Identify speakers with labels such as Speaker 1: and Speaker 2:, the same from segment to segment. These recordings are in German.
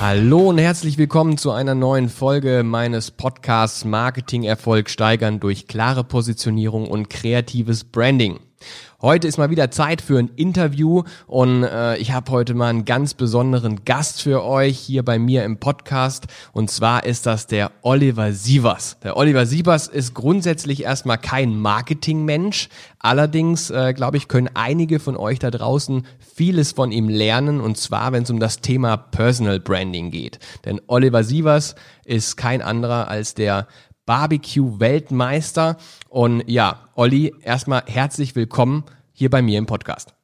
Speaker 1: Hallo und herzlich willkommen zu einer neuen Folge meines Podcasts Marketing Erfolg steigern durch klare Positionierung und kreatives Branding. Heute ist mal wieder Zeit für ein Interview und äh, ich habe heute mal einen ganz besonderen Gast für euch hier bei mir im Podcast und zwar ist das der Oliver Sievers. Der Oliver Sievers ist grundsätzlich erstmal kein Marketingmensch, allerdings äh, glaube ich können einige von euch da draußen vieles von ihm lernen und zwar wenn es um das Thema Personal Branding geht. Denn Oliver Sievers ist kein anderer als der Barbecue-Weltmeister. Und ja, Olli, erstmal herzlich willkommen hier bei mir im Podcast.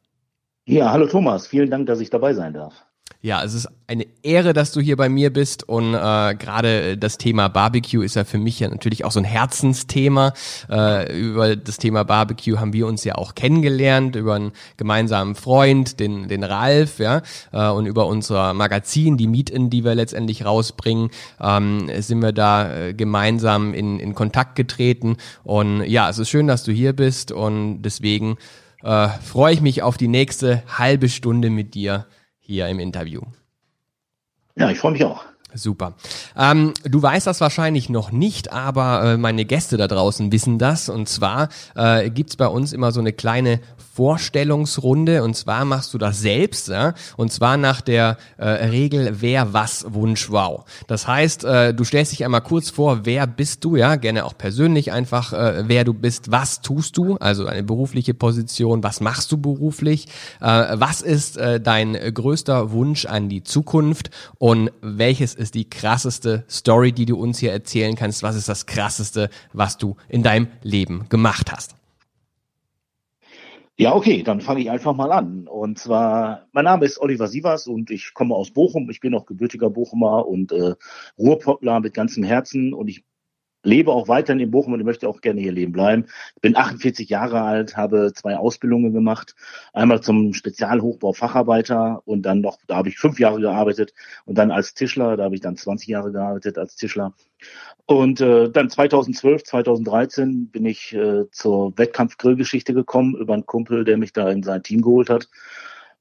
Speaker 2: Ja, hallo Thomas, vielen Dank, dass ich dabei sein darf.
Speaker 1: Ja, es ist eine Ehre, dass du hier bei mir bist und äh, gerade das Thema Barbecue ist ja für mich ja natürlich auch so ein Herzensthema. Äh, über das Thema Barbecue haben wir uns ja auch kennengelernt über einen gemeinsamen Freund, den den Ralf, ja, äh, und über unser Magazin, die Meet-in, die wir letztendlich rausbringen, ähm, sind wir da äh, gemeinsam in in Kontakt getreten und ja, es ist schön, dass du hier bist und deswegen äh, freue ich mich auf die nächste halbe Stunde mit dir hier im Interview.
Speaker 2: Ja, ich freue mich auch.
Speaker 1: Super. Ähm, du weißt das wahrscheinlich noch nicht, aber äh, meine Gäste da draußen wissen das. Und zwar äh, gibt's bei uns immer so eine kleine Vorstellungsrunde und zwar machst du das selbst ja? und zwar nach der äh, Regel wer was Wunsch wow. Das heißt, äh, du stellst dich einmal kurz vor, wer bist du, ja, gerne auch persönlich einfach, äh, wer du bist, was tust du, also eine berufliche Position, was machst du beruflich, äh, was ist dein größter Wunsch an die Zukunft und welches ist die krasseste Story, die du uns hier erzählen kannst, was ist das krasseste, was du in deinem Leben gemacht hast.
Speaker 2: Ja, okay, dann fange ich einfach mal an. Und zwar, mein Name ist Oliver Sievers und ich komme aus Bochum. Ich bin auch gebürtiger Bochumer und äh, Ruhrpottler mit ganzem Herzen und ich lebe auch weiterhin in Bochum und ich möchte auch gerne hier leben bleiben. Ich bin 48 Jahre alt, habe zwei Ausbildungen gemacht. Einmal zum Spezialhochbau-Facharbeiter und dann noch, da habe ich fünf Jahre gearbeitet und dann als Tischler, da habe ich dann 20 Jahre gearbeitet als Tischler. Und äh, dann 2012, 2013 bin ich äh, zur Wettkampf-Grillgeschichte gekommen über einen Kumpel, der mich da in sein Team geholt hat.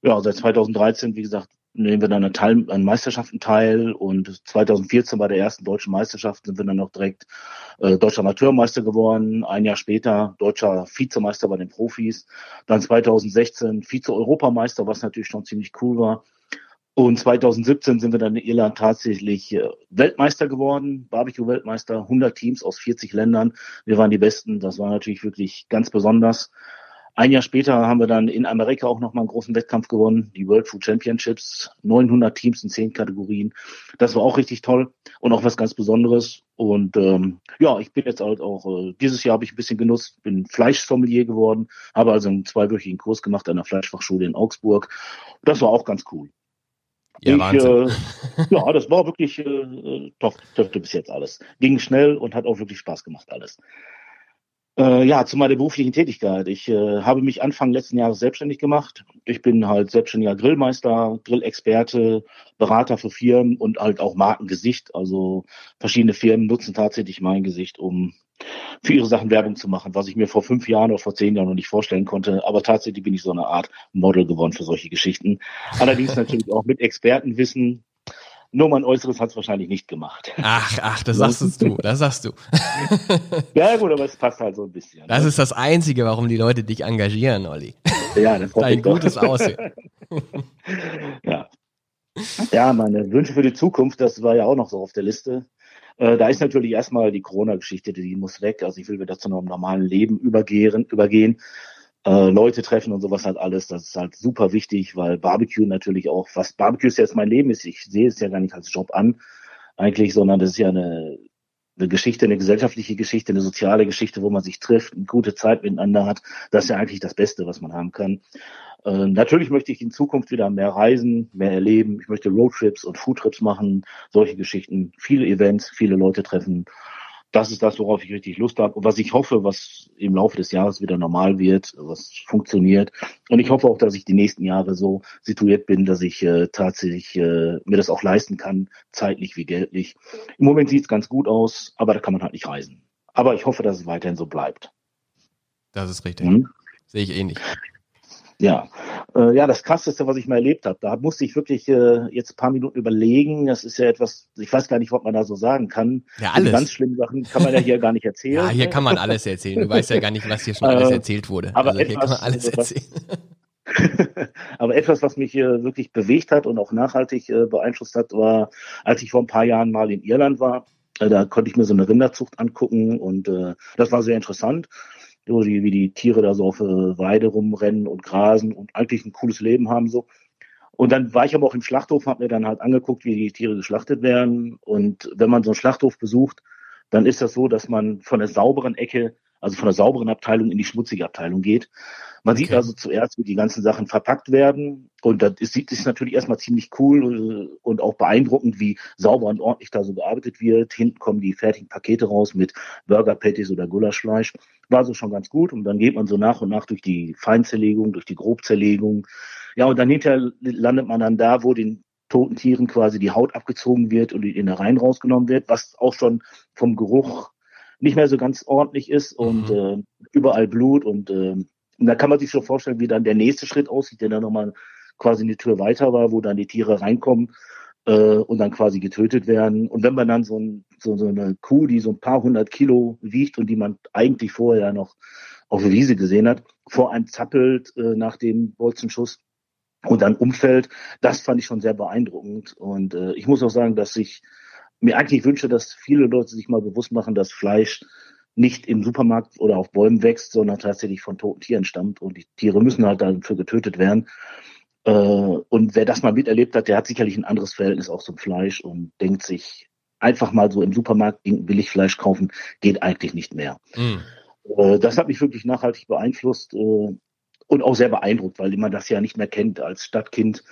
Speaker 2: Ja, seit 2013, wie gesagt, nehmen wir dann an, Teil, an Meisterschaften teil und 2014 bei der ersten deutschen Meisterschaft sind wir dann noch direkt äh, deutscher Amateurmeister geworden, ein Jahr später deutscher Vizemeister bei den Profis, dann 2016 Vize-Europameister, was natürlich schon ziemlich cool war. Und 2017 sind wir dann in Irland tatsächlich äh, Weltmeister geworden, Barbecue-Weltmeister, 100 Teams aus 40 Ländern. Wir waren die Besten, das war natürlich wirklich ganz besonders. Ein Jahr später haben wir dann in Amerika auch nochmal einen großen Wettkampf gewonnen, die World Food Championships, 900 Teams in 10 Kategorien. Das war auch richtig toll und auch was ganz Besonderes. Und ähm, ja, ich bin jetzt halt auch, äh, dieses Jahr habe ich ein bisschen genutzt, bin Fleischsommelier geworden, habe also einen zweiwöchigen Kurs gemacht an der Fleischfachschule in Augsburg. Das war auch ganz cool. Ja, ich. Äh, ja, das war wirklich äh, doch, dürfte bis jetzt alles. Ging schnell und hat auch wirklich Spaß gemacht alles. Äh, ja, zu meiner beruflichen Tätigkeit. Ich äh, habe mich Anfang letzten Jahres selbstständig gemacht. Ich bin halt selbstständiger Grillmeister, Grillexperte, Berater für Firmen und halt auch Markengesicht. Also verschiedene Firmen nutzen tatsächlich mein Gesicht, um für ihre Sachen Werbung zu machen, was ich mir vor fünf Jahren oder vor zehn Jahren noch nicht vorstellen konnte. Aber tatsächlich bin ich so eine Art Model geworden für solche Geschichten. Allerdings natürlich auch mit Expertenwissen, nur mein Äußeres hat es wahrscheinlich nicht gemacht.
Speaker 1: Ach, ach, das sagst du, das sagst du.
Speaker 2: ja gut, aber es passt halt so ein bisschen.
Speaker 1: Das ne? ist das Einzige, warum die Leute dich engagieren, Olli.
Speaker 2: Ja, das
Speaker 1: Dein gutes Aussehen.
Speaker 2: ja. Ja, meine Wünsche für die Zukunft, das war ja auch noch so auf der Liste. Äh, da ist natürlich erstmal die Corona-Geschichte, die muss weg. Also ich will wieder zu einem normalen Leben übergehen, übergehen äh, Leute treffen und sowas halt alles. Das ist halt super wichtig, weil Barbecue natürlich auch, was Barbecue ist jetzt mein Leben ist, ich sehe es ja gar nicht als Job an, eigentlich, sondern das ist ja eine, eine Geschichte, eine gesellschaftliche Geschichte, eine soziale Geschichte, wo man sich trifft, eine gute Zeit miteinander hat. Das ist ja eigentlich das Beste, was man haben kann. Äh, natürlich möchte ich in Zukunft wieder mehr reisen, mehr erleben. Ich möchte Roadtrips und Foodtrips machen, solche Geschichten, viele Events, viele Leute treffen das ist das, worauf ich richtig Lust habe und was ich hoffe, was im Laufe des Jahres wieder normal wird, was funktioniert. Und ich hoffe auch, dass ich die nächsten Jahre so situiert bin, dass ich äh, tatsächlich äh, mir das auch leisten kann, zeitlich wie geldlich. Im Moment sieht es ganz gut aus, aber da kann man halt nicht reisen. Aber ich hoffe, dass es weiterhin so bleibt.
Speaker 1: Das ist richtig. Mhm. Sehe ich ähnlich.
Speaker 2: Ja. Äh, ja, das krasseste, was ich mal erlebt habe. Da musste ich wirklich äh, jetzt ein paar Minuten überlegen. Das ist ja etwas, ich weiß gar nicht, was man da so sagen kann.
Speaker 1: Ja, alles. Die
Speaker 2: ganz schlimme Sachen kann man ja hier gar nicht erzählen. Ja,
Speaker 1: hier kann man alles erzählen. Du weißt ja gar nicht, was hier schon alles äh, erzählt wurde.
Speaker 2: Aber also hier etwas, kann man alles erzählen. Aber etwas, was mich äh, wirklich bewegt hat und auch nachhaltig äh, beeinflusst hat, war, als ich vor ein paar Jahren mal in Irland war. Äh, da konnte ich mir so eine Rinderzucht angucken und äh, das war sehr interessant die, wie die Tiere da so auf äh, Weide rumrennen und grasen und eigentlich ein cooles Leben haben so. Und dann war ich aber auch im Schlachthof, habe mir dann halt angeguckt, wie die Tiere geschlachtet werden. Und wenn man so einen Schlachthof besucht, dann ist das so, dass man von der sauberen Ecke, also von der sauberen Abteilung in die schmutzige Abteilung geht. Man okay. sieht also zuerst, wie die ganzen Sachen verpackt werden. Und das ist, ist natürlich erstmal ziemlich cool äh, und auch beeindruckend, wie sauber und ordentlich da so gearbeitet wird. Hinten kommen die fertigen Pakete raus mit Burger Patties oder Gulaschfleisch. War so schon ganz gut. Und dann geht man so nach und nach durch die Feinzerlegung, durch die Grobzerlegung. Ja, und dann hinterher landet man dann da, wo den toten Tieren quasi die Haut abgezogen wird und die Innereien rausgenommen wird, was auch schon vom Geruch nicht mehr so ganz ordentlich ist und mhm. äh, überall Blut und äh, und da kann man sich schon vorstellen, wie dann der nächste Schritt aussieht, der dann nochmal quasi eine Tür weiter war, wo dann die Tiere reinkommen äh, und dann quasi getötet werden. Und wenn man dann so, ein, so, so eine Kuh, die so ein paar hundert Kilo wiegt und die man eigentlich vorher noch auf der Wiese gesehen hat, vor einem zappelt äh, nach dem Bolzenschuss und dann umfällt, das fand ich schon sehr beeindruckend. Und äh, ich muss auch sagen, dass ich mir eigentlich wünsche, dass viele Leute sich mal bewusst machen, dass Fleisch nicht im Supermarkt oder auf Bäumen wächst, sondern tatsächlich von toten Tieren stammt. Und die Tiere müssen halt dafür getötet werden. Äh, und wer das mal miterlebt hat, der hat sicherlich ein anderes Verhältnis auch zum Fleisch und denkt sich, einfach mal so im Supermarkt Billigfleisch kaufen, geht eigentlich nicht mehr. Mhm. Das hat mich wirklich nachhaltig beeinflusst äh, und auch sehr beeindruckt, weil man das ja nicht mehr kennt als Stadtkind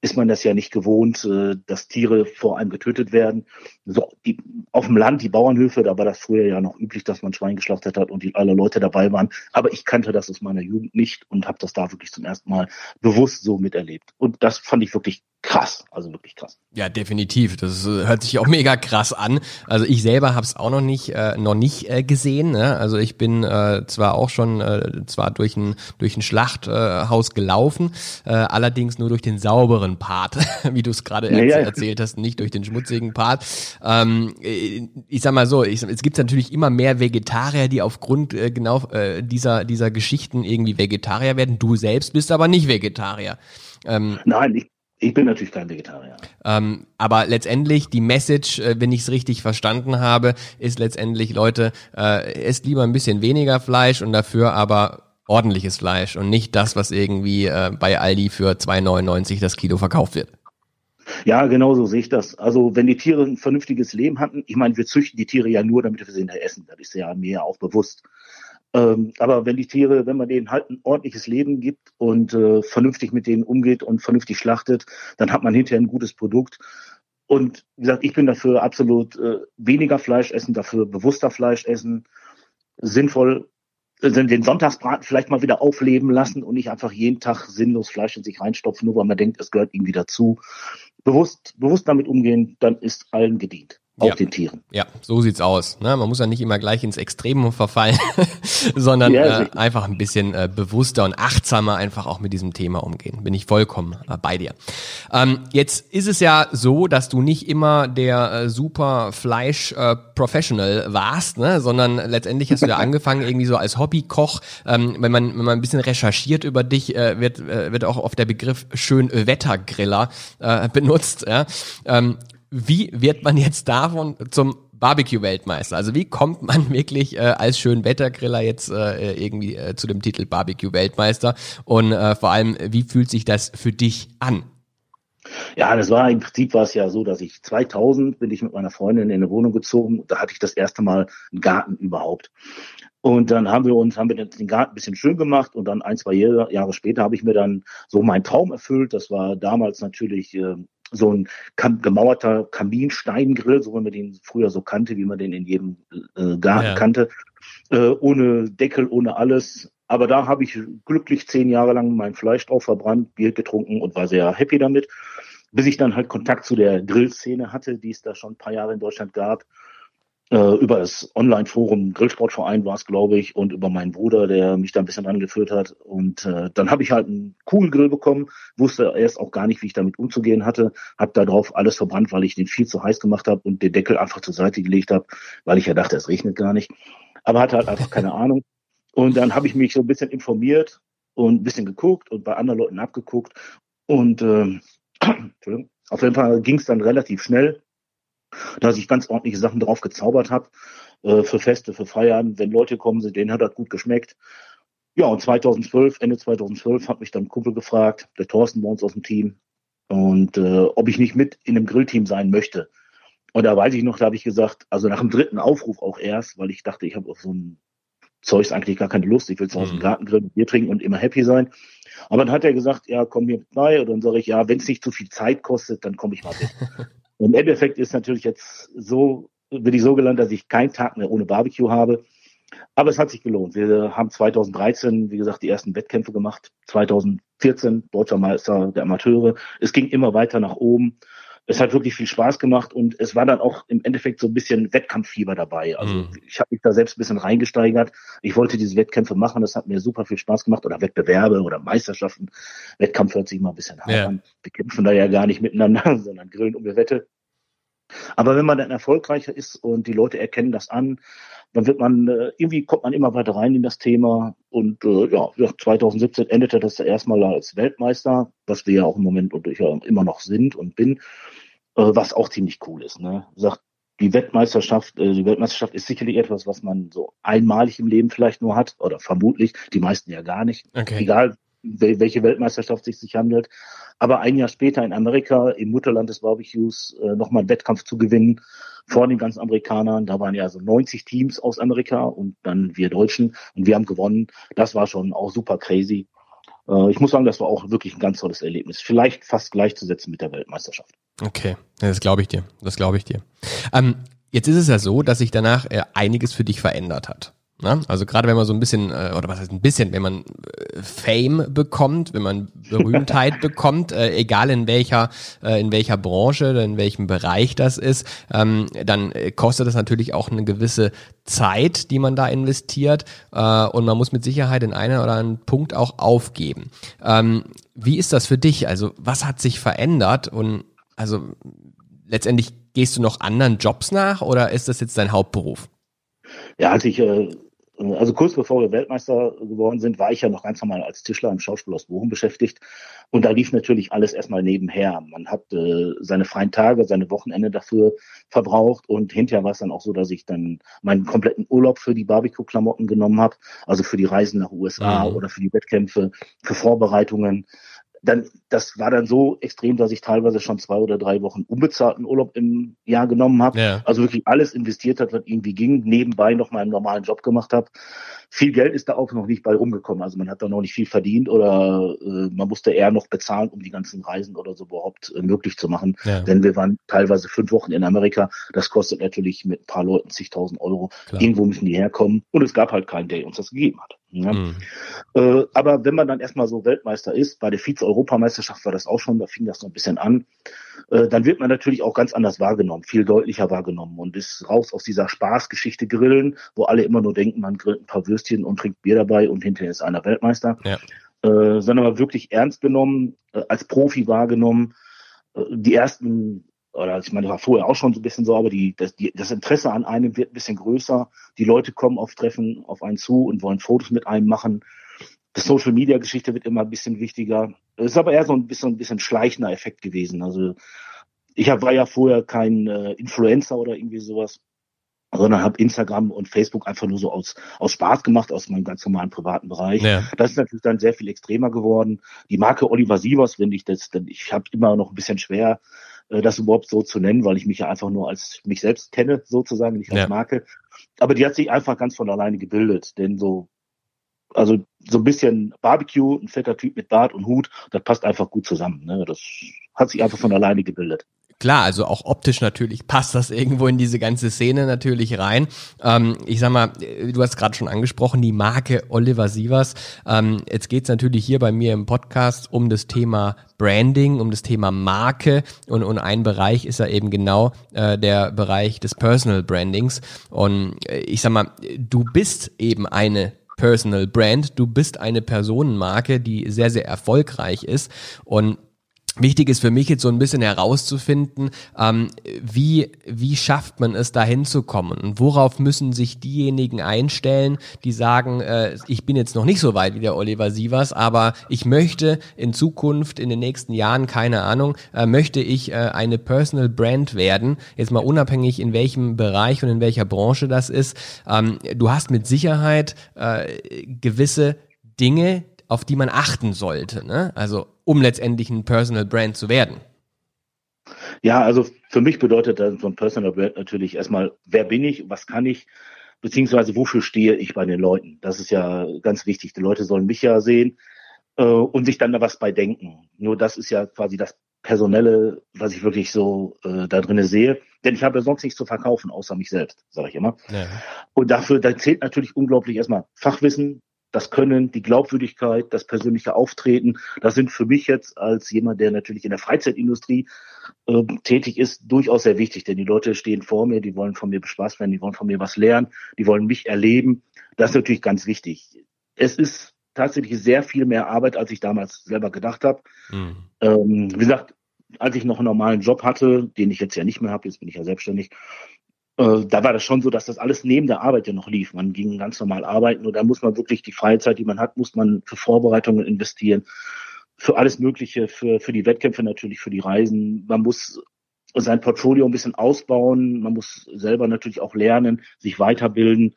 Speaker 2: ist man das ja nicht gewohnt, äh, dass Tiere vor einem getötet werden. So, die, auf dem Land, die Bauernhöfe, da war das früher ja noch üblich, dass man Schwein geschlachtet hat und die, alle Leute dabei waren. Aber ich kannte das aus meiner Jugend nicht und habe das da wirklich zum ersten Mal bewusst so miterlebt. Und das fand ich wirklich krass, also wirklich krass.
Speaker 1: Ja, definitiv. Das äh, hört sich auch mega krass an. Also ich selber habe es auch noch nicht äh, noch nicht äh, gesehen. Ne? Also ich bin äh, zwar auch schon äh, zwar durch ein durch ein Schlachthaus äh, gelaufen, äh, allerdings nur durch den sauberen Part, wie du es gerade ja, ja. erzählt hast, nicht durch den schmutzigen Part. Ähm, äh, ich sag mal so, ich, es gibt natürlich immer mehr Vegetarier, die aufgrund äh, genau äh, dieser dieser Geschichten irgendwie Vegetarier werden. Du selbst bist aber nicht Vegetarier.
Speaker 2: Ähm, Nein, ich ich bin natürlich kein Vegetarier.
Speaker 1: Ähm, aber letztendlich, die Message, äh, wenn ich es richtig verstanden habe, ist letztendlich, Leute, äh, esst lieber ein bisschen weniger Fleisch und dafür aber ordentliches Fleisch und nicht das, was irgendwie äh, bei Aldi für 2,99 das Kilo verkauft wird.
Speaker 2: Ja, genau so sehe ich das. Also wenn die Tiere ein vernünftiges Leben hatten, ich meine, wir züchten die Tiere ja nur, damit wir sie essen. Das ist ja mir auch bewusst. Ähm, aber wenn die Tiere, wenn man denen halt ein ordentliches Leben gibt und äh, vernünftig mit denen umgeht und vernünftig schlachtet, dann hat man hinterher ein gutes Produkt. Und wie gesagt, ich bin dafür absolut äh, weniger Fleisch essen, dafür bewusster Fleisch essen, sinnvoll äh, den Sonntagsbraten vielleicht mal wieder aufleben lassen und nicht einfach jeden Tag sinnlos Fleisch in sich reinstopfen, nur weil man denkt, es gehört irgendwie dazu. Bewusst, bewusst damit umgehen, dann ist allen gedient auch
Speaker 1: ja.
Speaker 2: den Tieren.
Speaker 1: Ja, so sieht's aus. Ne? Man muss ja nicht immer gleich ins Extrem verfallen, sondern ja, äh, einfach ein bisschen äh, bewusster und achtsamer einfach auch mit diesem Thema umgehen. Bin ich vollkommen äh, bei dir. Ähm, jetzt ist es ja so, dass du nicht immer der äh, super Fleisch-Professional äh, warst, ne? sondern letztendlich hast du ja angefangen irgendwie so als Hobbykoch. Ähm, wenn man wenn man ein bisschen recherchiert über dich, äh, wird äh, wird auch oft der Begriff schön Wettergriller äh, benutzt. Ja? Ähm, wie wird man jetzt davon zum Barbecue-Weltmeister? Also wie kommt man wirklich äh, als Schönwettergriller jetzt äh, irgendwie äh, zu dem Titel Barbecue-Weltmeister? Und äh, vor allem, wie fühlt sich das für dich an?
Speaker 2: Ja, das war im Prinzip war es ja so, dass ich 2000 bin ich mit meiner Freundin in eine Wohnung gezogen. Da hatte ich das erste Mal einen Garten überhaupt. Und dann haben wir uns, haben wir den Garten ein bisschen schön gemacht und dann ein, zwei Jahre, Jahre später habe ich mir dann so meinen Traum erfüllt. Das war damals natürlich äh, so ein gemauerter Kaminsteingrill, so wie man den früher so kannte, wie man den in jedem äh, Garten ja. kannte, äh, ohne Deckel, ohne alles. Aber da habe ich glücklich zehn Jahre lang mein Fleisch drauf verbrannt, Bier getrunken und war sehr happy damit, bis ich dann halt Kontakt zu der Grillszene hatte, die es da schon ein paar Jahre in Deutschland gab. Äh, über das Online-Forum Grillsportverein war es, glaube ich, und über meinen Bruder, der mich da ein bisschen angeführt hat. Und äh, dann habe ich halt einen coolen Grill bekommen, wusste erst auch gar nicht, wie ich damit umzugehen hatte, habe da drauf alles verbrannt, weil ich den viel zu heiß gemacht habe und den Deckel einfach zur Seite gelegt habe, weil ich ja dachte, es regnet gar nicht. Aber hatte halt einfach keine Ahnung. Und dann habe ich mich so ein bisschen informiert und ein bisschen geguckt und bei anderen Leuten abgeguckt. Und äh, auf jeden Fall ging es dann relativ schnell dass ich ganz ordentliche Sachen drauf gezaubert habe äh, für Feste, für Feiern. Wenn Leute kommen sind, denen hat das gut geschmeckt. Ja, und 2012, Ende 2012 hat mich dann ein Kumpel gefragt, der Thorsten bei uns aus dem Team, und äh, ob ich nicht mit in einem Grillteam sein möchte. Und da weiß ich noch, da habe ich gesagt, also nach dem dritten Aufruf auch erst, weil ich dachte, ich habe auf so ein Zeugs eigentlich gar keine Lust, ich will zu Hause im mhm. Garten grillen, Bier trinken und immer happy sein. Aber dann hat er gesagt, ja, komm mir mit bei. Und dann sage ich, ja, wenn es nicht zu viel Zeit kostet, dann komme ich mal mit. Im Endeffekt ist natürlich jetzt so, bin ich so gelandet, dass ich keinen Tag mehr ohne Barbecue habe. Aber es hat sich gelohnt. Wir haben 2013, wie gesagt, die ersten Wettkämpfe gemacht. 2014 Deutscher Meister der Amateure. Es ging immer weiter nach oben es hat wirklich viel Spaß gemacht und es war dann auch im Endeffekt so ein bisschen Wettkampffieber dabei. Also mhm. ich habe mich da selbst ein bisschen reingesteigert. Ich wollte diese Wettkämpfe machen, das hat mir super viel Spaß gemacht oder Wettbewerbe oder Meisterschaften. Wettkampf hört sich immer ein bisschen hart ja. an. Wir kämpfen da ja gar nicht miteinander, sondern grillen um die Wette. Aber wenn man dann erfolgreicher ist und die Leute erkennen das an, dann wird man, äh, irgendwie kommt man immer weiter rein in das Thema. Und äh, ja, 2017 endete das erstmal als Weltmeister, was wir ja auch im Moment und ich ja immer noch sind und bin, äh, was auch ziemlich cool ist. Ne? Sagt, die Weltmeisterschaft, äh, die Weltmeisterschaft ist sicherlich etwas, was man so einmalig im Leben vielleicht nur hat, oder vermutlich, die meisten ja gar nicht. Okay. Egal, welche Weltmeisterschaft sich sich handelt. Aber ein Jahr später in Amerika, im Mutterland des Barbecues, äh, nochmal einen Wettkampf zu gewinnen vor den ganzen Amerikanern. Da waren ja so 90 Teams aus Amerika und dann wir Deutschen und wir haben gewonnen. Das war schon auch super crazy. Äh, ich muss sagen, das war auch wirklich ein ganz tolles Erlebnis. Vielleicht fast gleichzusetzen mit der Weltmeisterschaft.
Speaker 1: Okay, das glaube ich dir. Das glaube ich dir. Ähm, jetzt ist es ja so, dass sich danach äh, einiges für dich verändert hat. Ne? Also gerade wenn man so ein bisschen, äh, oder was heißt ein bisschen, wenn man äh, Fame bekommt, wenn man Berühmtheit bekommt, äh, egal in welcher, äh, in welcher Branche oder in welchem Bereich das ist, ähm, dann äh, kostet das natürlich auch eine gewisse Zeit, die man da investiert äh, und man muss mit Sicherheit in einer oder anderen Punkt auch aufgeben. Ähm, wie ist das für dich? Also was hat sich verändert und also letztendlich gehst du noch anderen Jobs nach oder ist das jetzt dein Hauptberuf?
Speaker 2: Ja, als ich äh, also kurz bevor wir Weltmeister geworden sind, war ich ja noch ganz normal als Tischler im Schauspiel aus Bochum beschäftigt. Und da lief natürlich alles erstmal nebenher. Man hat äh, seine freien Tage, seine Wochenende dafür verbraucht und hinterher war es dann auch so, dass ich dann meinen kompletten Urlaub für die Barbecue-Klamotten genommen habe, also für die Reisen nach USA mhm. oder für die Wettkämpfe, für Vorbereitungen dann, das war dann so extrem, dass ich teilweise schon zwei oder drei Wochen unbezahlten Urlaub im Jahr genommen habe. Ja. Also wirklich alles investiert hat, was irgendwie ging, nebenbei noch meinen normalen Job gemacht habe. Viel Geld ist da auch noch nicht bei rumgekommen. Also man hat da noch nicht viel verdient oder äh, man musste eher noch bezahlen, um die ganzen Reisen oder so überhaupt äh, möglich zu machen. Ja. Denn wir waren teilweise fünf Wochen in Amerika. Das kostet natürlich mit ein paar Leuten zigtausend Euro. Klar. Irgendwo müssen die herkommen. Und es gab halt keinen, der uns das gegeben hat. Ja. Mhm. Äh, aber wenn man dann erstmal so Weltmeister ist, bei der Vize-Europameisterschaft war das auch schon, da fing das so ein bisschen an, äh, dann wird man natürlich auch ganz anders wahrgenommen, viel deutlicher wahrgenommen und ist raus aus dieser Spaßgeschichte Grillen, wo alle immer nur denken, man grillt ein paar Würstchen und trinkt Bier dabei und hinterher ist einer Weltmeister, ja. äh, sondern mal wirklich ernst genommen, äh, als Profi wahrgenommen. Äh, die ersten oder ich meine, das war vorher auch schon so ein bisschen so, aber die, das, die, das Interesse an einem wird ein bisschen größer. Die Leute kommen auf Treffen auf einen zu und wollen Fotos mit einem machen. Die Social Media Geschichte wird immer ein bisschen wichtiger. Es ist aber eher so ein bisschen, ein bisschen schleichender Effekt gewesen. Also ich hab, war ja vorher kein äh, Influencer oder irgendwie sowas, sondern habe Instagram und Facebook einfach nur so aus, aus Spaß gemacht, aus meinem ganz normalen privaten Bereich. Ja. Das ist natürlich dann sehr viel extremer geworden. Die Marke Oliver Sievers, wenn ich das, denn ich habe immer noch ein bisschen schwer, äh, das überhaupt so zu nennen, weil ich mich ja einfach nur als mich selbst kenne, sozusagen, nicht als ja. Marke. Aber die hat sich einfach ganz von alleine gebildet, denn so, also so ein bisschen Barbecue, ein fetter Typ mit Bart und Hut, das passt einfach gut zusammen. Ne? Das hat sich einfach von alleine gebildet.
Speaker 1: Klar, also auch optisch natürlich passt das irgendwo in diese ganze Szene natürlich rein. Ähm, ich sag mal, du hast gerade schon angesprochen, die Marke Oliver Sievers. Ähm, jetzt geht's natürlich hier bei mir im Podcast um das Thema Branding, um das Thema Marke und, und ein Bereich ist ja eben genau äh, der Bereich des Personal Brandings. Und äh, ich sag mal, du bist eben eine Personal Brand, du bist eine Personenmarke, die sehr, sehr erfolgreich ist und Wichtig ist für mich jetzt so ein bisschen herauszufinden, ähm, wie, wie schafft man es, da hinzukommen und worauf müssen sich diejenigen einstellen, die sagen, äh, ich bin jetzt noch nicht so weit wie der Oliver Sievers, aber ich möchte in Zukunft, in den nächsten Jahren, keine Ahnung, äh, möchte ich äh, eine Personal Brand werden, jetzt mal unabhängig in welchem Bereich und in welcher Branche das ist. Ähm, du hast mit Sicherheit äh, gewisse Dinge, auf die man achten sollte. Ne? Also um letztendlich ein Personal Brand zu werden.
Speaker 2: Ja, also für mich bedeutet so ein Personal Brand natürlich erstmal, wer bin ich, was kann ich, beziehungsweise wofür stehe ich bei den Leuten. Das ist ja ganz wichtig. Die Leute sollen mich ja sehen äh, und sich dann da was bei denken. Nur das ist ja quasi das Personelle, was ich wirklich so äh, da drinnen sehe. Denn ich habe ja sonst nichts zu verkaufen, außer mich selbst, sage ich immer. Ja. Und dafür, da zählt natürlich unglaublich erstmal Fachwissen, das Können, die Glaubwürdigkeit, das persönliche Auftreten, das sind für mich jetzt als jemand, der natürlich in der Freizeitindustrie äh, tätig ist, durchaus sehr wichtig. Denn die Leute stehen vor mir, die wollen von mir bespaßt werden, die wollen von mir was lernen, die wollen mich erleben. Das ist natürlich ganz wichtig. Es ist tatsächlich sehr viel mehr Arbeit, als ich damals selber gedacht habe. Mhm. Ähm, wie gesagt, als ich noch einen normalen Job hatte, den ich jetzt ja nicht mehr habe, jetzt bin ich ja selbstständig, äh, da war das schon so, dass das alles neben der Arbeit ja noch lief. Man ging ganz normal arbeiten und da muss man wirklich die Freizeit, die man hat, muss man für Vorbereitungen investieren, für alles Mögliche, für, für die Wettkämpfe natürlich, für die Reisen. Man muss sein Portfolio ein bisschen ausbauen, man muss selber natürlich auch lernen, sich weiterbilden.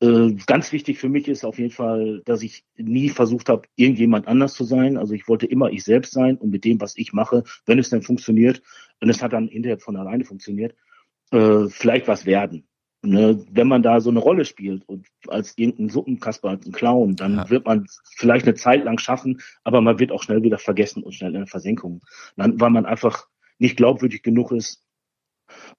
Speaker 2: Äh, ganz wichtig für mich ist auf jeden Fall, dass ich nie versucht habe, irgendjemand anders zu sein. Also ich wollte immer ich selbst sein und mit dem, was ich mache, wenn es dann funktioniert, und es hat dann hinterher von alleine funktioniert, äh, vielleicht was werden. Ne? Wenn man da so eine Rolle spielt und als irgendein Suppenkasper, als ein Clown, dann ja. wird man vielleicht eine Zeit lang schaffen, aber man wird auch schnell wieder vergessen und schnell in der Versenkung. Dann, weil man einfach nicht glaubwürdig genug ist,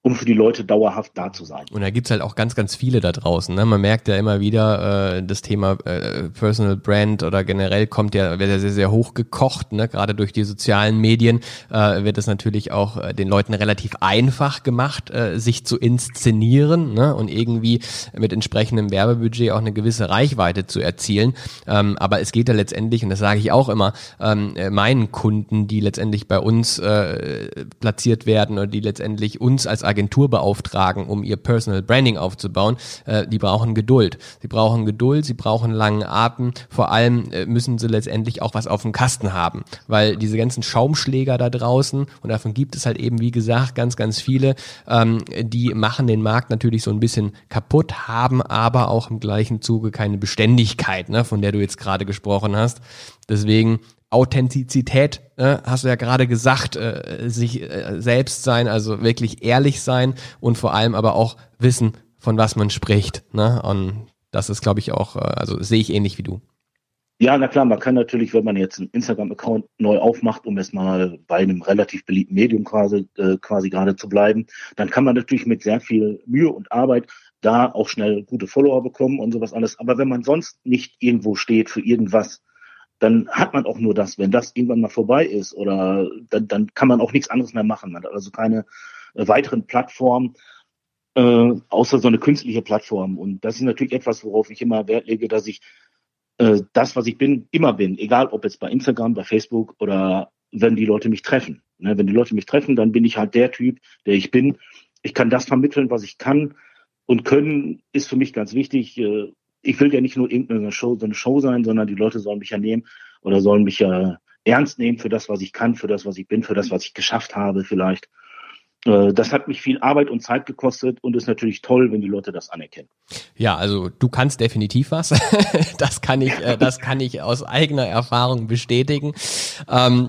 Speaker 2: um für die Leute dauerhaft da zu sein.
Speaker 1: Und da gibt's halt auch ganz, ganz viele da draußen. Ne? Man merkt ja immer wieder, äh, das Thema äh, Personal Brand oder generell kommt ja, wird ja sehr, sehr hoch gekocht. Ne? Gerade durch die sozialen Medien äh, wird es natürlich auch äh, den Leuten relativ einfach gemacht, äh, sich zu inszenieren ne? und irgendwie mit entsprechendem Werbebudget auch eine gewisse Reichweite zu erzielen. Ähm, aber es geht ja letztendlich, und das sage ich auch immer, ähm, äh, meinen Kunden, die letztendlich bei uns äh, platziert werden oder die letztendlich uns als Agentur beauftragen, um ihr Personal Branding aufzubauen, äh, die brauchen Geduld. Sie brauchen Geduld, sie brauchen langen Atem. Vor allem äh, müssen sie letztendlich auch was auf dem Kasten haben, weil diese ganzen Schaumschläger da draußen, und davon gibt es halt eben, wie gesagt, ganz, ganz viele, ähm, die machen den Markt natürlich so ein bisschen kaputt, haben aber auch im gleichen Zuge keine Beständigkeit, ne, von der du jetzt gerade gesprochen hast. Deswegen Authentizität, äh, hast du ja gerade gesagt, äh, sich äh, selbst sein, also wirklich ehrlich sein und vor allem aber auch wissen, von was man spricht. Ne? Und das ist, glaube ich, auch, äh, also sehe ich ähnlich wie du.
Speaker 2: Ja, na klar, man kann natürlich, wenn man jetzt einen Instagram-Account neu aufmacht, um jetzt mal bei einem relativ beliebten Medium quasi, äh, quasi gerade zu bleiben, dann kann man natürlich mit sehr viel Mühe und Arbeit da auch schnell gute Follower bekommen und sowas alles. Aber wenn man sonst nicht irgendwo steht für irgendwas, dann hat man auch nur das. Wenn das irgendwann mal vorbei ist oder dann, dann kann man auch nichts anderes mehr machen. Man hat also keine äh, weiteren Plattformen, äh, außer so eine künstliche Plattform. Und das ist natürlich etwas, worauf ich immer Wert lege, dass ich äh, das, was ich bin, immer bin. Egal ob jetzt bei Instagram, bei Facebook oder wenn die Leute mich treffen. Ne, wenn die Leute mich treffen, dann bin ich halt der Typ, der ich bin. Ich kann das vermitteln, was ich kann. Und können ist für mich ganz wichtig. Äh, ich will ja nicht nur irgendeine Show, so eine Show sein, sondern die Leute sollen mich ja nehmen oder sollen mich ja ernst nehmen für das, was ich kann, für das, was ich bin, für das, was ich geschafft habe vielleicht. Äh, das hat mich viel Arbeit und Zeit gekostet und ist natürlich toll, wenn die Leute das anerkennen.
Speaker 1: Ja, also du kannst definitiv was. das kann ich, äh, das kann ich aus eigener Erfahrung bestätigen. Ähm,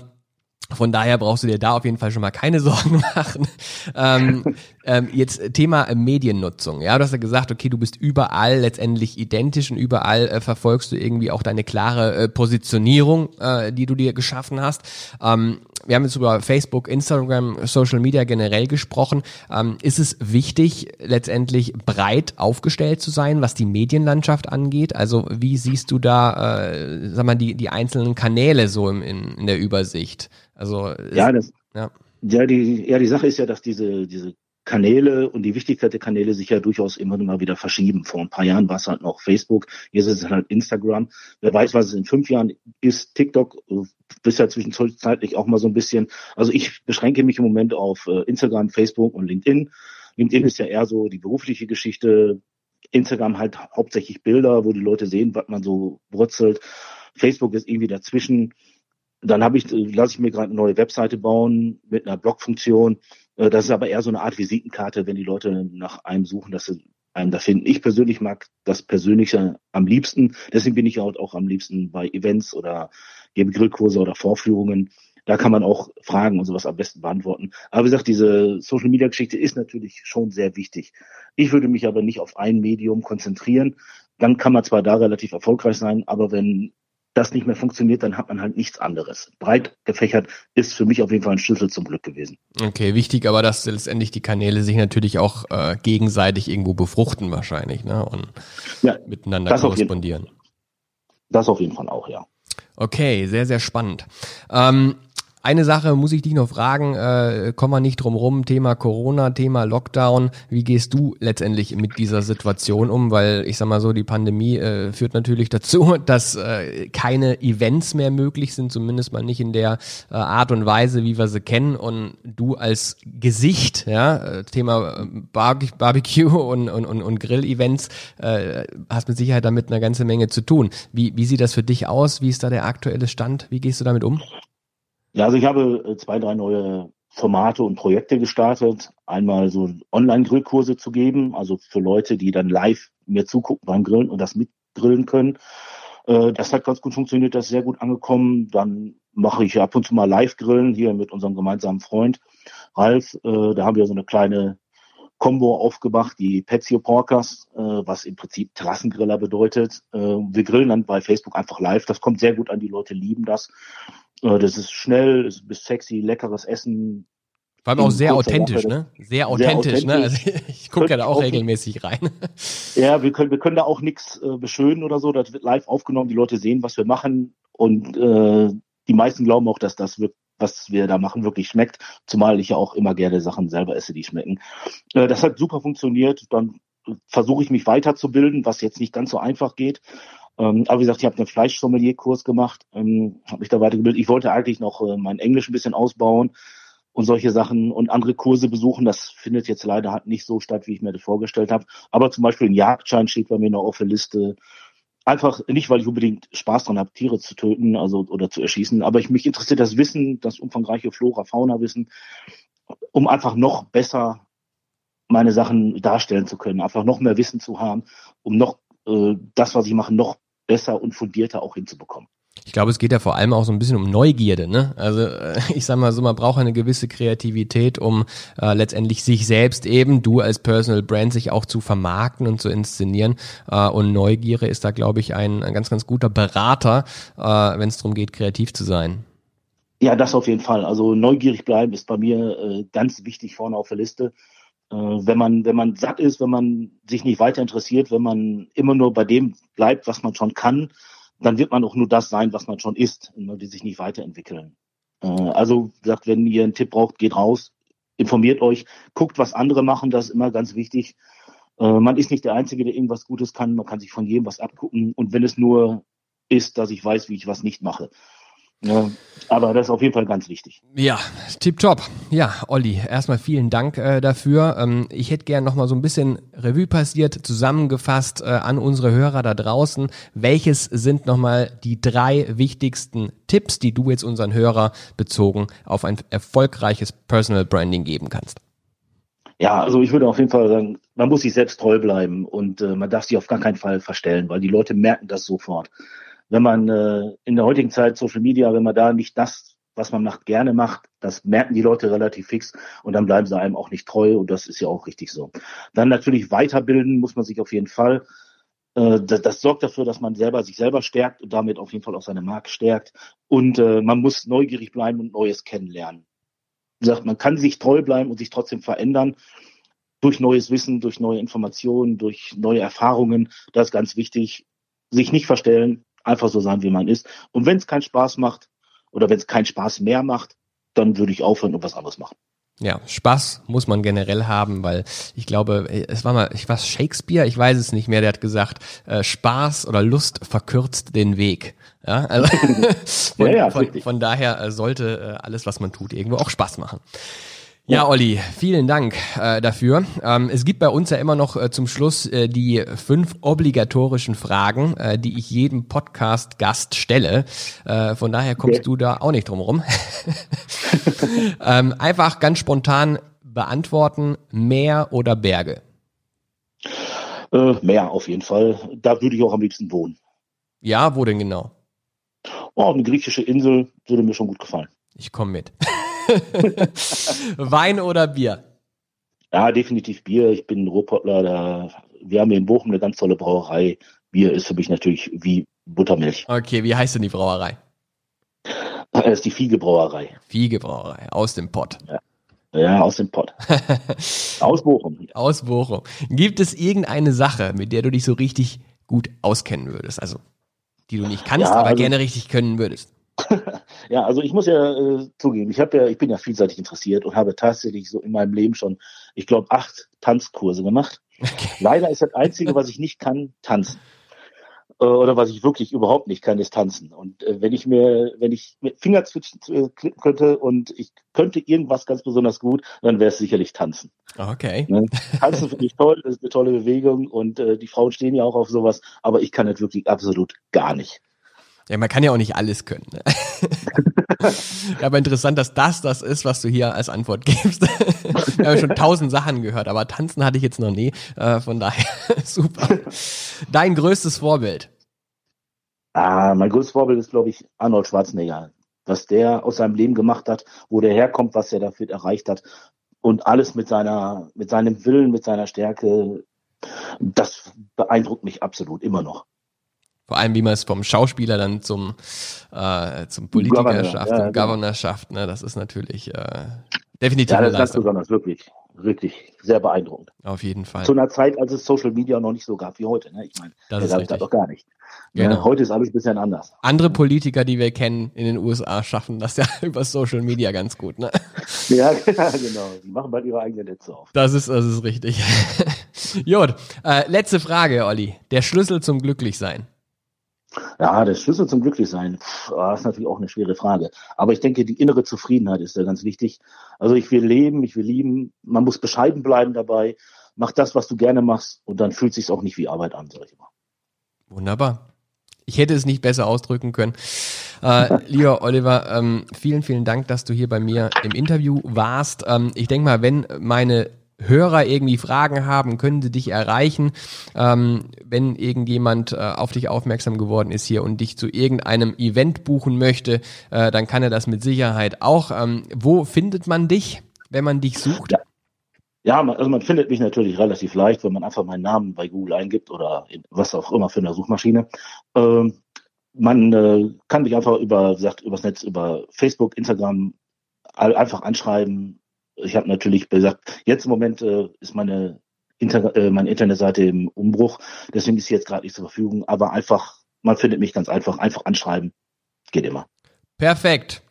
Speaker 1: von daher brauchst du dir da auf jeden Fall schon mal keine Sorgen machen. Ähm, ähm, jetzt Thema äh, Mediennutzung. Ja, du hast ja gesagt, okay, du bist überall letztendlich identisch und überall äh, verfolgst du irgendwie auch deine klare äh, Positionierung, äh, die du dir geschaffen hast. Ähm, wir haben jetzt über Facebook, Instagram, Social Media generell gesprochen. Ähm, ist es wichtig, letztendlich breit aufgestellt zu sein, was die Medienlandschaft angeht? Also wie siehst du da, äh, sag mal, die, die einzelnen Kanäle so im, in, in der Übersicht? Also
Speaker 2: ja, das, ja. Ja, die, ja, die Sache ist ja, dass diese, diese Kanäle und die Wichtigkeit der Kanäle sich ja durchaus immer mal wieder verschieben. Vor ein paar Jahren war es halt noch Facebook, jetzt ist es halt Instagram. Wer weiß, was es in fünf Jahren ist. TikTok ist ja zwischenzeitlich auch mal so ein bisschen. Also ich beschränke mich im Moment auf äh, Instagram, Facebook und LinkedIn. LinkedIn ist ja eher so die berufliche Geschichte. Instagram halt hauptsächlich Bilder, wo die Leute sehen, was man so brutzelt. Facebook ist irgendwie dazwischen. Dann habe ich, lasse ich mir gerade eine neue Webseite bauen mit einer Blogfunktion. Äh, das ist aber eher so eine Art Visitenkarte, wenn die Leute nach einem suchen, dass sie einen da finden. Ich persönlich mag das Persönliche am liebsten. Deswegen bin ich halt auch am liebsten bei Events oder gebe Grillkurse oder Vorführungen. Da kann man auch Fragen und sowas am besten beantworten. Aber wie gesagt, diese Social Media Geschichte ist natürlich schon sehr wichtig. Ich würde mich aber nicht auf ein Medium konzentrieren. Dann kann man zwar da relativ erfolgreich sein, aber wenn das nicht mehr funktioniert, dann hat man halt nichts anderes. Breit gefächert ist für mich auf jeden Fall ein Schlüssel zum Glück gewesen.
Speaker 1: Okay, wichtig, aber dass letztendlich die Kanäle sich natürlich auch äh, gegenseitig irgendwo befruchten wahrscheinlich, ne? Und ja, miteinander korrespondieren.
Speaker 2: Auf das auf jeden Fall auch, ja.
Speaker 1: Okay, sehr, sehr spannend. Ähm, eine Sache muss ich dich noch fragen, äh, kommen wir nicht drum rum, Thema Corona, Thema Lockdown. Wie gehst du letztendlich mit dieser Situation um? Weil ich sag mal so, die Pandemie äh, führt natürlich dazu, dass äh, keine Events mehr möglich sind, zumindest mal nicht in der äh, Art und Weise, wie wir sie kennen. Und du als Gesicht, ja, äh, Thema äh, Bar Barbecue und, und, und, und Grill-Events, äh, hast mit Sicherheit damit eine ganze Menge zu tun. Wie, wie sieht das für dich aus? Wie ist da der aktuelle Stand? Wie gehst du damit um?
Speaker 2: Ja, also ich habe äh, zwei, drei neue Formate und Projekte gestartet. Einmal so Online-Grillkurse zu geben, also für Leute, die dann live mir zugucken beim Grillen und das mitgrillen können. Äh, das hat ganz gut funktioniert, das ist sehr gut angekommen. Dann mache ich ab und zu mal Live-Grillen hier mit unserem gemeinsamen Freund Ralf. Äh, da haben wir so eine kleine Combo aufgemacht, die Pezio Porkers, was im Prinzip Terrassengriller bedeutet. wir grillen dann bei Facebook einfach live. Das kommt sehr gut an, die Leute lieben das. Das ist schnell, ist sexy, leckeres Essen.
Speaker 1: Vor allem auch sehr authentisch, ne? Sehr authentisch, sehr authentisch, ne? Also ich gucke ja da auch regelmäßig rein.
Speaker 2: Ja, wir können, wir können da auch nichts äh, beschönen oder so. Das wird live aufgenommen, die Leute sehen, was wir machen und äh, die meisten glauben auch, dass das was wir da machen, wirklich schmeckt. Zumal ich ja auch immer gerne Sachen selber esse, die schmecken. Äh, das hat super funktioniert. Dann versuche ich mich weiterzubilden, was jetzt nicht ganz so einfach geht. Ähm, aber wie gesagt, ich habe einen Fleischsommelier-Kurs gemacht, ähm, habe mich da weitergebildet. Ich wollte eigentlich noch äh, mein Englisch ein bisschen ausbauen und solche Sachen und andere Kurse besuchen. Das findet jetzt leider halt nicht so statt, wie ich mir das vorgestellt habe. Aber zum Beispiel ein Jagdschein steht bei mir noch auf der Liste. Einfach nicht, weil ich unbedingt Spaß dran habe, Tiere zu töten, also oder zu erschießen, aber ich mich interessiert das Wissen, das umfangreiche Flora-Fauna-Wissen, um einfach noch besser meine Sachen darstellen zu können, einfach noch mehr Wissen zu haben, um noch äh, das, was ich mache, noch besser und fundierter auch hinzubekommen.
Speaker 1: Ich glaube, es geht ja vor allem auch so ein bisschen um Neugierde, ne? Also äh, ich sag mal so, man braucht eine gewisse Kreativität, um äh, letztendlich sich selbst eben, du als Personal Brand, sich auch zu vermarkten und zu inszenieren. Äh, und Neugierde ist da, glaube ich, ein, ein ganz, ganz guter Berater, äh, wenn es darum geht, kreativ zu sein.
Speaker 2: Ja, das auf jeden Fall. Also neugierig bleiben ist bei mir äh, ganz wichtig vorne auf der Liste. Äh, wenn man, wenn man satt ist, wenn man sich nicht weiter interessiert, wenn man immer nur bei dem bleibt, was man schon kann, dann wird man auch nur das sein, was man schon ist, die sich nicht weiterentwickeln. Äh, also sagt, wenn ihr einen Tipp braucht, geht raus, informiert euch, guckt, was andere machen, das ist immer ganz wichtig. Äh, man ist nicht der Einzige, der irgendwas Gutes kann, man kann sich von jedem was abgucken und wenn es nur ist, dass ich weiß, wie ich was nicht mache. Ja, aber das ist auf jeden Fall ganz wichtig.
Speaker 1: Ja, tipptopp. Ja, Olli, erstmal vielen Dank äh, dafür. Ähm, ich hätte gern nochmal so ein bisschen Revue passiert, zusammengefasst äh, an unsere Hörer da draußen. Welches sind nochmal die drei wichtigsten Tipps, die du jetzt unseren Hörer bezogen auf ein erfolgreiches Personal Branding geben kannst?
Speaker 2: Ja, also ich würde auf jeden Fall sagen, man muss sich selbst treu bleiben und äh, man darf sich auf gar keinen Fall verstellen, weil die Leute merken das sofort wenn man äh, in der heutigen Zeit Social Media, wenn man da nicht das, was man macht, gerne macht, das merken die Leute relativ fix und dann bleiben sie einem auch nicht treu und das ist ja auch richtig so. Dann natürlich weiterbilden muss man sich auf jeden Fall. Äh, das, das sorgt dafür, dass man selber sich selber stärkt und damit auf jeden Fall auch seine Marke stärkt. Und äh, man muss neugierig bleiben und Neues kennenlernen. Wie gesagt, man kann sich treu bleiben und sich trotzdem verändern durch neues Wissen, durch neue Informationen, durch neue Erfahrungen. Das ist ganz wichtig. Sich nicht verstellen, einfach so sein, wie man ist. Und wenn es keinen Spaß macht oder wenn es keinen Spaß mehr macht, dann würde ich aufhören und was anderes machen.
Speaker 1: Ja, Spaß muss man generell haben, weil ich glaube, es war mal, ich weiß Shakespeare, ich weiß es nicht mehr, der hat gesagt, äh, Spaß oder Lust verkürzt den Weg. Ja, also von, ja, ja, von, von, daher äh, sollte äh, alles, was man tut, irgendwo auch Spaß machen. Ja, Olli, vielen Dank äh, dafür. Ähm, es gibt bei uns ja immer noch äh, zum Schluss äh, die fünf obligatorischen Fragen, äh, die ich jedem Podcast-Gast stelle. Äh, von daher kommst okay. du da auch nicht drum rum. ähm, einfach ganz spontan beantworten, Meer oder Berge?
Speaker 2: Äh, Meer auf jeden Fall. Da würde ich auch am liebsten wohnen.
Speaker 1: Ja, wo denn genau?
Speaker 2: Oh, eine griechische Insel würde mir schon gut gefallen.
Speaker 1: Ich komme mit. Wein oder Bier?
Speaker 2: Ja, definitiv Bier. Ich bin Ruhrpottler. Da, wir haben hier in Bochum eine ganz tolle Brauerei. Bier ist für mich natürlich wie Buttermilch.
Speaker 1: Okay, wie heißt denn die Brauerei?
Speaker 2: Das ist die Fiege-Brauerei.
Speaker 1: Fiege-Brauerei, aus dem Pott.
Speaker 2: Ja. Ja, aus dem Pott. aus Bochum.
Speaker 1: Aus Bochum. Gibt es irgendeine Sache, mit der du dich so richtig gut auskennen würdest? Also, die du nicht kannst, ja, aber also, gerne richtig können würdest?
Speaker 2: ja, also ich muss ja äh, zugeben, ich habe ja, ich bin ja vielseitig interessiert und habe tatsächlich so in meinem Leben schon, ich glaube, acht Tanzkurse gemacht. Okay. Leider ist das Einzige, was ich nicht kann, tanzen. Äh, oder was ich wirklich überhaupt nicht kann, ist tanzen. Und äh, wenn ich mir, wenn ich mit Fingerzwitschen äh, klicken könnte und ich könnte irgendwas ganz besonders gut, dann wäre es sicherlich tanzen.
Speaker 1: Okay.
Speaker 2: Ne? Tanzen finde ich toll, das ist eine tolle Bewegung und äh, die Frauen stehen ja auch auf sowas, aber ich kann das wirklich absolut gar nicht.
Speaker 1: Ja, man kann ja auch nicht alles können. Ne? aber interessant, dass das das ist, was du hier als Antwort gibst. Wir haben schon tausend Sachen gehört, aber tanzen hatte ich jetzt noch nie. Äh, von daher super. Dein größtes Vorbild?
Speaker 2: Ah, mein größtes Vorbild ist, glaube ich, Arnold Schwarzenegger. Was der aus seinem Leben gemacht hat, wo der herkommt, was er dafür erreicht hat und alles mit seiner, mit seinem Willen, mit seiner Stärke, das beeindruckt mich absolut immer noch.
Speaker 1: Vor allem, wie man es vom Schauspieler dann zum, äh, zum Politiker Governor, schafft, ja, zum genau. Governor schafft. Ne? Das ist natürlich äh, definitiv
Speaker 2: ja, das ist besonders, wirklich, wirklich sehr beeindruckend.
Speaker 1: Auf jeden Fall.
Speaker 2: Zu einer Zeit, als es Social Media noch nicht so gab wie heute. Ne? Ich meine, das es da doch gar nicht. Genau. Ja, heute ist alles ein bisschen anders.
Speaker 1: Andere Politiker, die wir kennen in den USA, schaffen das ja über Social Media ganz gut. Ne?
Speaker 2: Ja, genau. Die machen bald ihre eigenen Netze auf.
Speaker 1: Das ist, das ist richtig. Jod, äh, letzte Frage, Olli. Der Schlüssel zum Glücklichsein.
Speaker 2: Ja, der Schlüssel zum Glücklichsein, pff, ah, ist natürlich auch eine schwere Frage. Aber ich denke, die innere Zufriedenheit ist da ganz wichtig. Also ich will leben, ich will lieben. Man muss bescheiden bleiben dabei. Mach das, was du gerne machst, und dann fühlt sich auch nicht wie Arbeit an, sag ich immer.
Speaker 1: Wunderbar. Ich hätte es nicht besser ausdrücken können. Äh, lieber Oliver, ähm, vielen, vielen Dank, dass du hier bei mir im Interview warst. Ähm, ich denke mal, wenn meine Hörer irgendwie Fragen haben, können sie dich erreichen. Ähm, wenn irgendjemand äh, auf dich aufmerksam geworden ist hier und dich zu irgendeinem Event buchen möchte, äh, dann kann er das mit Sicherheit auch. Ähm, wo findet man dich, wenn man dich sucht?
Speaker 2: Ja. Ja, also man findet mich natürlich relativ leicht, wenn man einfach meinen Namen bei Google eingibt oder was auch immer für eine Suchmaschine. Ähm, man äh, kann mich einfach über, sagt, übers Netz, über Facebook, Instagram einfach anschreiben, ich habe natürlich gesagt, jetzt im Moment äh, ist meine, Inter äh, meine Internetseite im Umbruch, deswegen ist sie jetzt gerade nicht zur Verfügung, aber einfach, man findet mich ganz einfach, einfach anschreiben, geht immer.
Speaker 1: Perfekt.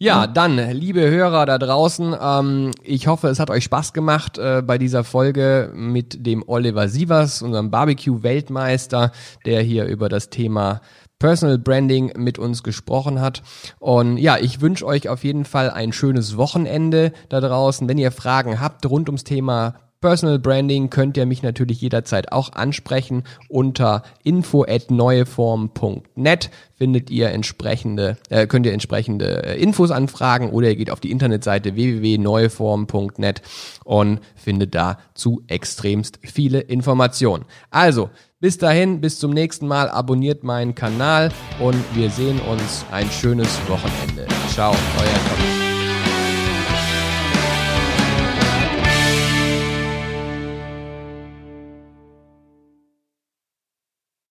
Speaker 1: Ja, dann, liebe Hörer da draußen, ähm, ich hoffe, es hat euch Spaß gemacht äh, bei dieser Folge mit dem Oliver Sievers, unserem Barbecue-Weltmeister, der hier über das Thema Personal Branding mit uns gesprochen hat. Und ja, ich wünsche euch auf jeden Fall ein schönes Wochenende da draußen. Wenn ihr Fragen habt rund ums Thema Personal Branding könnt ihr mich natürlich jederzeit auch ansprechen. Unter info at neueform.net findet ihr entsprechende, äh, könnt ihr entsprechende äh, Infos anfragen oder ihr geht auf die Internetseite www.neueform.net und findet dazu extremst viele Informationen. Also, bis dahin, bis zum nächsten Mal, abonniert meinen Kanal und wir sehen uns ein schönes Wochenende. Ciao, euer Tommy.